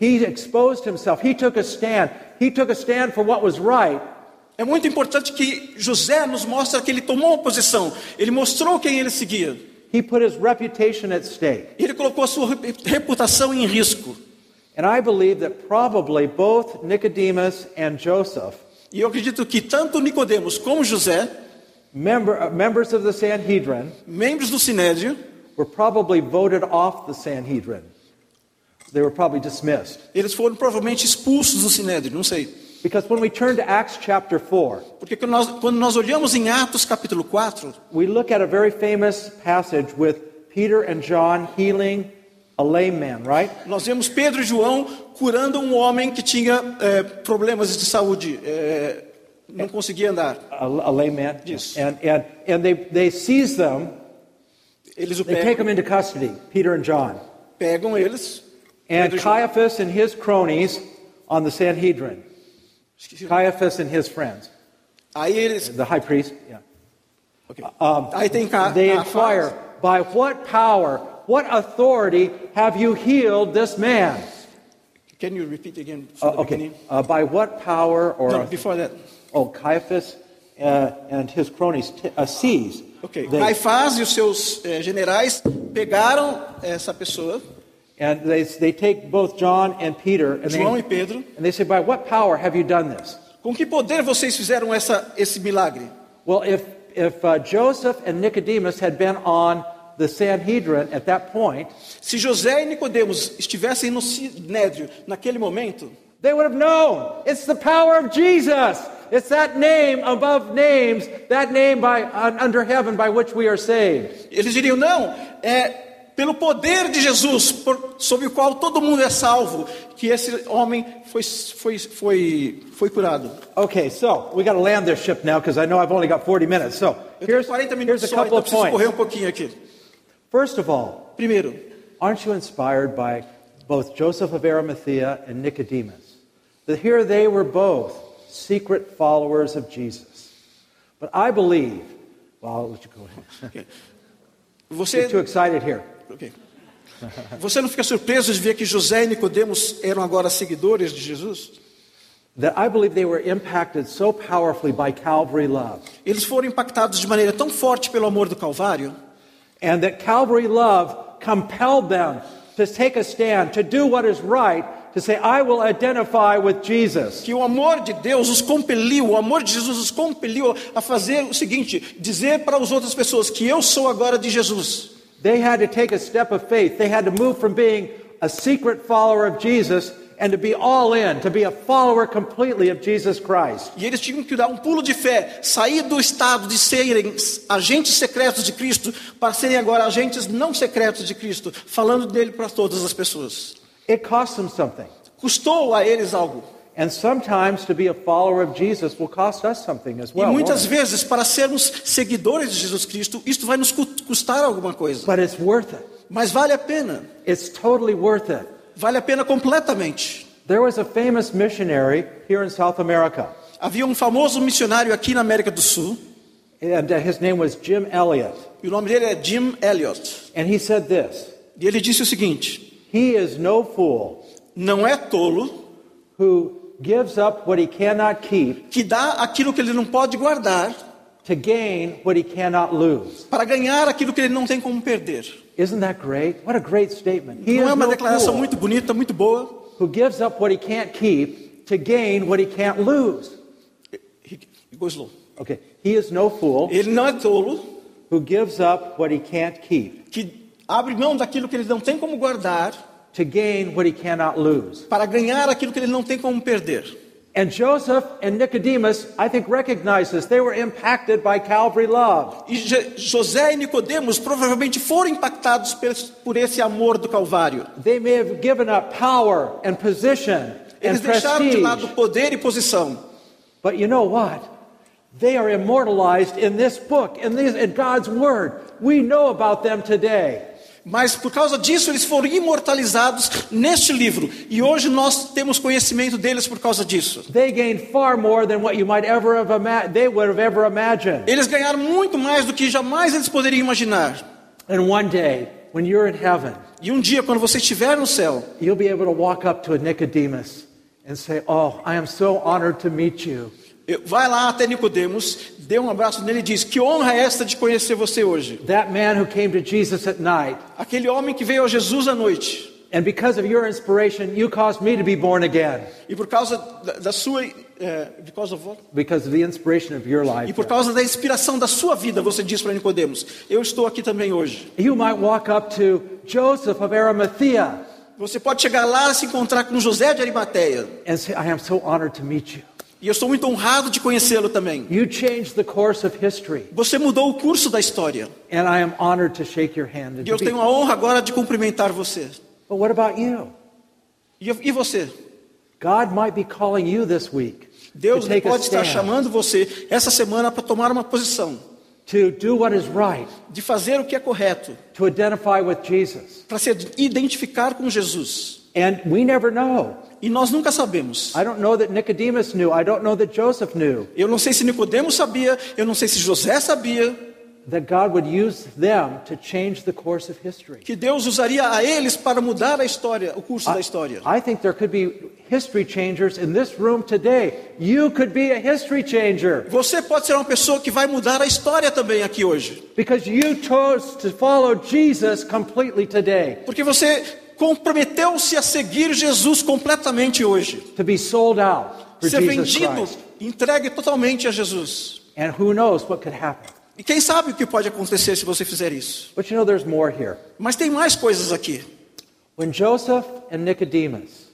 he exposed himself. He took a stand. He took a stand for what was right. É muito importante que José nos mostre que ele tomou uma posição, ele mostrou quem ele seguia. He put his reputation at stake. Ele colocou a sua re- reputação em risco. And I believe that probably both Nicodemus and Joseph, E eu acredito que tanto Nicodemos como José, member, uh, members of the Sanhedrin, membros do Sinédrio, were probably voted off the Sanhedrin. They were probably dismissed. eles foram provavelmente expulsos do Sinédrio, não sei. Because when we turn to Acts chapter 4, Porque quando nós, quando nós olhamos em Atos capítulo 4, we look at a very famous passage with Peter and John healing a lame man, right? nós vemos Pedro e João curando um homem que tinha eh, problemas de saúde, eh, não conseguia andar. A, a lame man. Yes. And, and, and they, they seize them, Eles o they take pegam, them into custody, Peter and John. pegam eles. And Caiaphas and his cronies on the Sanhedrin. Caiaphas and his friends, the high priest. Yeah. ok. Aí tem ca- They inquire, by what power, what authority have you healed this man? Can you repeat again? Uh, the okay. beginning? Uh, by what power or No, before that. oh Caiaphas uh, and his cronies t- uh, seize. Ok. They- Caifás e os seus eh, generais pegaram essa pessoa, and they, they take both John and Peter and they, João e Pedro. and they say, by what power have you done this? Com que poder vocês fizeram essa, esse milagre? Well, if, if uh, Joseph and Nicodemus had been on the Sanhedrin at that point, Se José e Nicodemos estivessem no sinédrio naquele momento, they would have known it's the power of Jesus. It's that name above names, that name by, under heaven by which we are saved. eles diriam: não, é pelo poder de Jesus, por, sob o qual todo mundo é salvo, que esse homem foi, foi, foi, foi curado. Okay, so we got to land this ship now because I know I've only got 40 minutes. So here's, 40 here's minutos a só, couple então of preciso correr um points. pouquinho aqui. First of all, Primeiro, aren't you inspired by both Joseph of Arimathea and Nicodemus? That here they were both secret followers of Jesus. But I believe, well, I'll let you go ahead. ok. Get você, too excited here. Ok. você não fica surpreso de ver que José e Nicodemos eram agora seguidores de Jesus? That I believe they were impacted so powerfully by Calvary love. Eles foram impactados de maneira tão forte pelo amor do Calvário And that Calvary love compelled them to take a stand, to do what is right, to say, I will identify with Jesus. que o amor de Deus os compeliu, o amor de Jesus os compeliu a fazer o seguinte: dizer para as outras pessoas que eu sou agora de Jesus. They had to take a step of faith. They had to move from being a secret follower of Jesus and to be all in, to be a follower completely of Jesus Christ. E eles tinham que dar um pulo de fé, sair do estado de serem agentes secretos de Cristo para serem agora agentes não secretos de Cristo, falando dele para todas as pessoas. It cost them something. Custou a eles algo. And sometimes to be a follower of Jesus will cost us something as E well. muitas won't it? vezes, para sermos seguidores de Jesus Cristo, isto vai nos cu- custar alguma coisa. But it's worth it. Mas vale a pena. It's totally worth it. Vale a pena completamente. There was a famous missionary here in South America, Havia um famoso missionário aqui na América do Sul, and uh, his name was Jim Elliot. e o nome dele é Jim Elliot. And he said this E ele disse o seguinte: He is no fool não é tolo who gives up what he cannot keep que dá aquilo que ele não pode guardar to gain what he cannot lose. para ganhar aquilo que ele não tem como perder. Isn't that great? What a great statement. He Não é uma declaração muito bonita, muito boa? who gives up what he can't keep to gain what he can't lose. He goes low. Okay, he is no fool Ele não é tolo who gives up what he can't keep que abre mão daquilo que ele não tem como guardar to gain what he cannot lose. para ganhar aquilo que ele não tem como perder. And Joseph and Nicodemus, I think, recognize this. They were impacted by Calvary love. E José e Nicodemos provavelmente foram impactados por esse- amor do Calvário. They may have given up power and position Eles and deixaram de prestige. lado poder e posição. But you know what? They are immortalized in this book, in, these, in God's Word. We know about them today. Mas por causa disso eles foram imortalizados neste livro. E hoje nós temos conhecimento deles por causa disso. They gained far more than what you might ever have ima- they would have ever imagined. Eles ganharam muito mais do que jamais eles poderiam imaginar. And one day, when you're in heaven, E um dia, quando você estiver no céu, you'll be able to walk up to a Nicodemus and say, "Oh, I am so honored to meet you." Vai lá até Nicodemos, dê um abraço nele e diz: Que honra é esta de conhecer você hoje? That man who came to Jesus at night, Aquele homem que veio a Jesus à noite. and because of your inspiration, you caused me to be born again. E por causa da, da sua. É, because of what? Because of the inspiration of your life. E por causa da inspiração da sua vida, você diz para Nicodemos: Eu estou aqui também hoje. You might walk up to Joseph of Arimathea Você pode chegar lá e se encontrar com José de Arimateia. and say, I am so honored to meet you. E eu estou muito honrado de conhecê-lo também. You changed the course of history, Você mudou o curso da história. and I am honored to shake your hand. And E eu tenho a honra agora de cumprimentar você. But what about you? E, e você? God might be calling you this week Deus to take a pode estar stand, chamando você essa semana para tomar uma posição, to do what is right, de fazer o que é correto, to identify with Jesus. para se identificar com Jesus. And we never know. E nós nunca sabemos. I don't know that Nicodemus knew. I don't know that Joseph knew Eu não sei se Nicodemo sabia, eu não sei se José sabia that God would use them to change the course of history. que Deus usaria a eles para mudar a história, o curso da história. I think there could be history changers in this room today. You could be a history changer Você pode ser uma pessoa que vai mudar a história também aqui hoje, because you chose to follow Jesus completely today, porque você comprometeu-se a seguir Jesus completamente hoje, to be sold out for ser Jesus vendido, Christ. entregue totalmente a Jesus. And who knows what could happen. E quem sabe o que pode acontecer se você fizer isso? But you know, there's more here. Mas tem mais coisas aqui. When Joseph and Nicodemus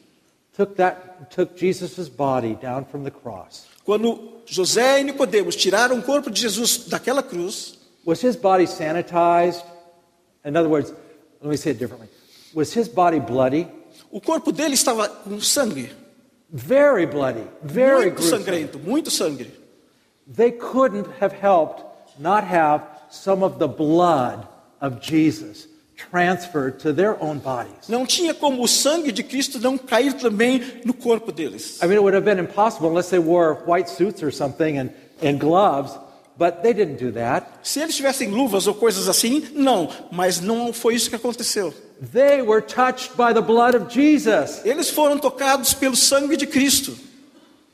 took that took Jesus' body down from the cross, Quando José e Nicodemos tiraram o corpo de Jesus daquela cruz, was his body sanitized? In other words, let me say it differently. Was his body bloody? o corpo dele estava com sangue, Very bloody, very muito gruesome. sangrento, muito sangue. They couldn't have helped not have some of the blood of Jesus transferred to their own bodies. Não tinha como o sangue de Cristo não cair também no corpo deles. I mean, it would have been impossible unless they wore white suits or something and, and gloves, but they didn't do that. Se eles tivessem luvas ou coisas assim, não, mas não foi isso que aconteceu. They were touched by the blood of Jesus. Eles foram tocados pelo sangue de Cristo.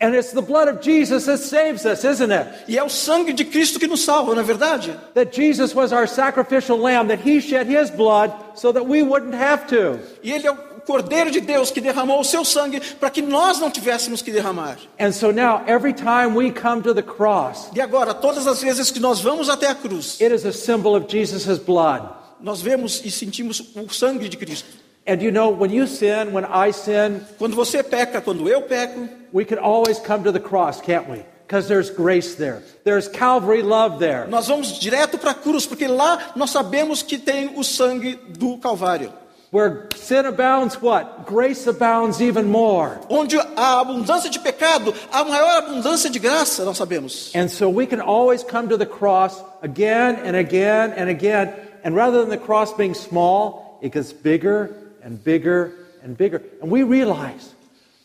And it's the blood of Jesus that saves us, isn't it? E é o sangue de Cristo que nos salva, não é verdade? That Jesus was our sacrificial lamb, that he shed his blood so that we wouldn't have to. E ele é o Cordeiro de Deus que derramou o seu sangue para que nós não tivéssemos que derramar. And so now, every time we come to the cross, E agora, todas as vezes que nós vamos até a cruz, it is a symbol of Jesus' blood. Nós vemos e sentimos o sangue de Cristo. And you know, when you sin, when I sin, Quando você peca, quando eu peco, we can always come to the cross, can't we? Because there's grace there. There's Calvary love there. nós vamos direto para a cruz, porque lá nós sabemos que tem o sangue do Calvário. Where sin abounds, what? Grace abounds even more. Onde há abundância de pecado, há maior abundância de graça, nós sabemos. And so we can always come to the cross again and again and again. And rather than the cross being small, it gets bigger and bigger and bigger. And we realize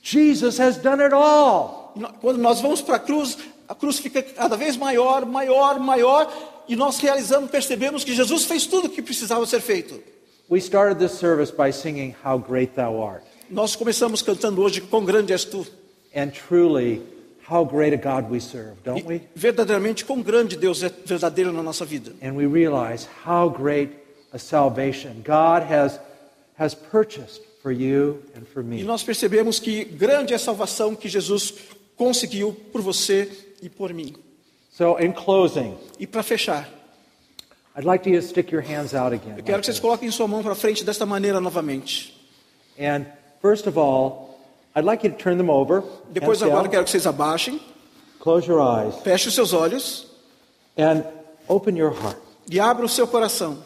Jesus has done it all. Quando nós vamos para a cruz, a cruz fica cada vez maior, maior, maior, e nós realizamos, percebemos que Jesus fez tudo o que precisava ser feito. We started this service by singing, How Great Thou Art. Nós começamos cantando hoje, quão grande és tu. And truly, how great a God we serve, don't we? E verdadeiramente quão grande Deus é verdadeiro na nossa vida. And we realize how great a salvation God has, has purchased for you and for E me. nós percebemos que grande é a salvação que Jesus conseguiu por você e por mim. So, in closing, E para fechar, I'd like you to stick your hands out again. eu quero like que vocês this. coloquem sua mão para frente desta maneira novamente. And first of all, I'd like you to turn them over. Depois agora quero que vocês abaixem, Close your eyes fechem os seus olhos and open your heart. e abram o seu coração.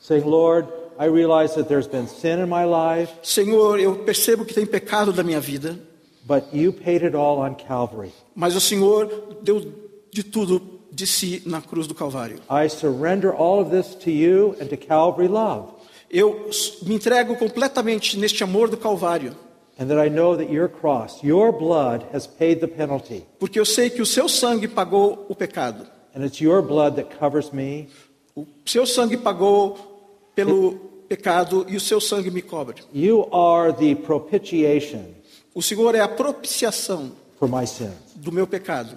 Saying, Lord, I realize that there's been sin in my life, Senhor, eu percebo que tem pecado da minha vida, but you paid it all on Calvary. mas o Senhor deu de tudo de si na cruz do Calvário. I surrender all of this to you and to Calvary love. Eu me entrego completamente neste amor do Calvário, And that I know that your cross, your blood, has paid the penalty. porque eu sei que o seu sangue pagou o pecado. And it's your blood that covers me. O seu sangue pagou pelo pecado e o seu sangue me cobre. You are the propitiation O Senhor é a propiciação for my sins. do meu pecado.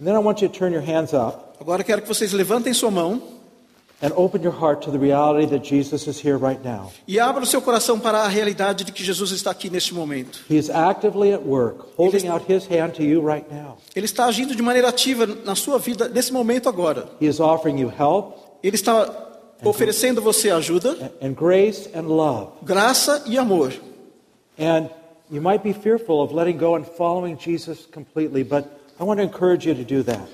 And then I want you to turn your hands up Agora quero que vocês levantem sua mão e abram o seu coração para a realidade de que Jesus está aqui neste momento. He is actively at work, holding out his hand to you right now. Ele está agindo de maneira ativa na sua vida nesse momento agora. He is offering you help Ele está oferecendo você ajuda, and grace and love. graça e amor. And you might be fearful of letting go and following Jesus completely, but I want to encourage you to do that.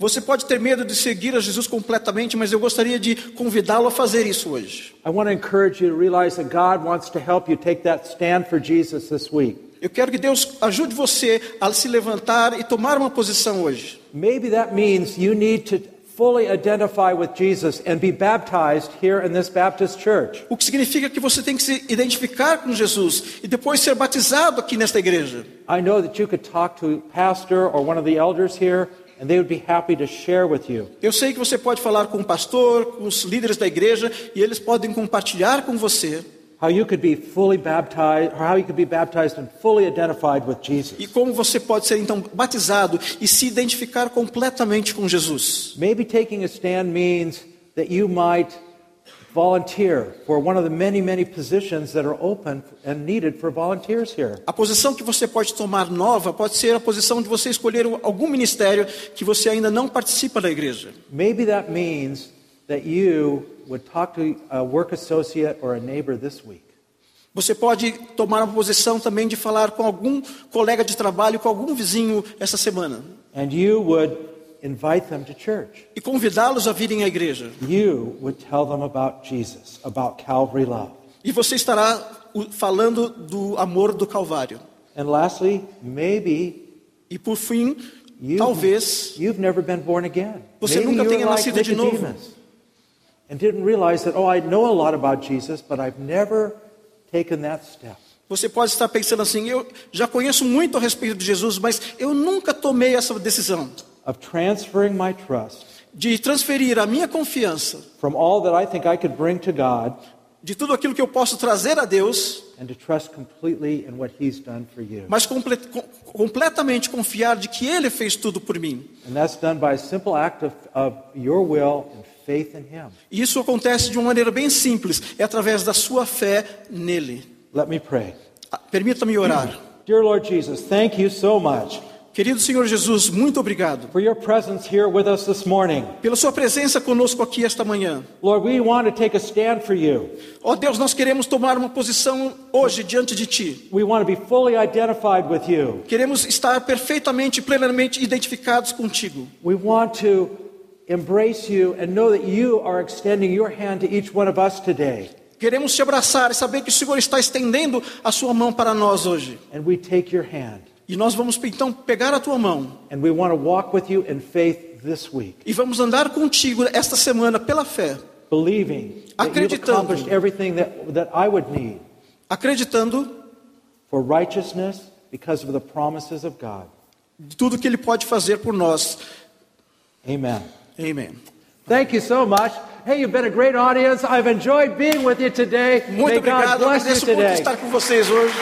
Você pode ter medo de seguir a Jesus completamente, mas eu gostaria de convidá-lo a fazer isso hoje. I want to encourage you to realize that God wants to help you take that stand for Jesus this week. Eu quero que Deus ajude você a se levantar e tomar uma posição hoje. Maybe that means you need to fully identify with Jesus and be baptized here in this Baptist church. O que significa que você tem que se identificar com Jesus e depois ser batizado aqui nesta igreja. I know that you could talk to pastor or one of the elders here, and they would be happy to share with you. Eu sei que você pode falar com o pastor, com os líderes da igreja e eles podem compartilhar com você How you could be fully baptized, or how you could be baptized and fully identified with Jesus. e como você pode ser então batizado e se identificar completamente com Jesus. Maybe taking a stand means that you might volunteer for one of the many, many positions that are open and needed for volunteers here. A posição que você pode tomar nova pode ser a posição de você escolher algum ministério que você ainda não participa da igreja. Maybe that means that you would talk to a work associate or a neighbor this week. Você pode tomar uma posição também de falar com algum colega de trabalho, com algum vizinho essa semana And you would invite them to church. e convidá-los a virem à igreja. You would tell them about Jesus, about Calvary love. E você estará falando do amor do Calvário. And lastly, maybe E por fim, you've, talvez you've never been born again. Você maybe nunca tenha like nascido de novo. And didn't realize that, oh, I know a lot about Jesus, but I've never taken that step. você pode estar pensando assim: eu já conheço muito a respeito de Jesus, mas eu nunca tomei essa decisão Of transferring my trust de transferir a minha confiança from all that I think I could bring to God de tudo aquilo que eu posso trazer a Deus, and to trust completely in what He's done for you. mas comple com- completamente confiar de que Ele fez tudo por mim. And that's done by a simple act of, of your will and faith in Him. E isso acontece de uma maneira bem simples, é através da sua fé nele. Let me pray. Ah, Permita-me orar. Dear Lord Jesus, thank you so much Querido Senhor Jesus, muito obrigado for your presence here with us this morning. pela sua presença conosco aqui esta manhã. Lord, we want to take a stand for you. Ó Deus, nós queremos tomar uma posição hoje diante de Ti. We want to be fully identified with you. Queremos estar perfeitamente e plenamente identificados contigo. We want to embrace you and know that you are extending your hand to each one of us today. Queremos te abraçar e saber que o Senhor está estendendo a sua mão para nós hoje. And we take your hand. E nós vamos então pegar a tua mão And we want to walk with you in faith this week, e vamos andar contigo esta semana pela fé, believing Acreditando. that, that I would need acreditando for righteousness because of the promises of God. de tudo que Ele pode fazer por nós. Amen. Amém. Thank you so much. Hey, you've been a great audience. I've enjoyed being with you today. Muito May God obrigado. Eu bless you agradeço muito estar com vocês hoje.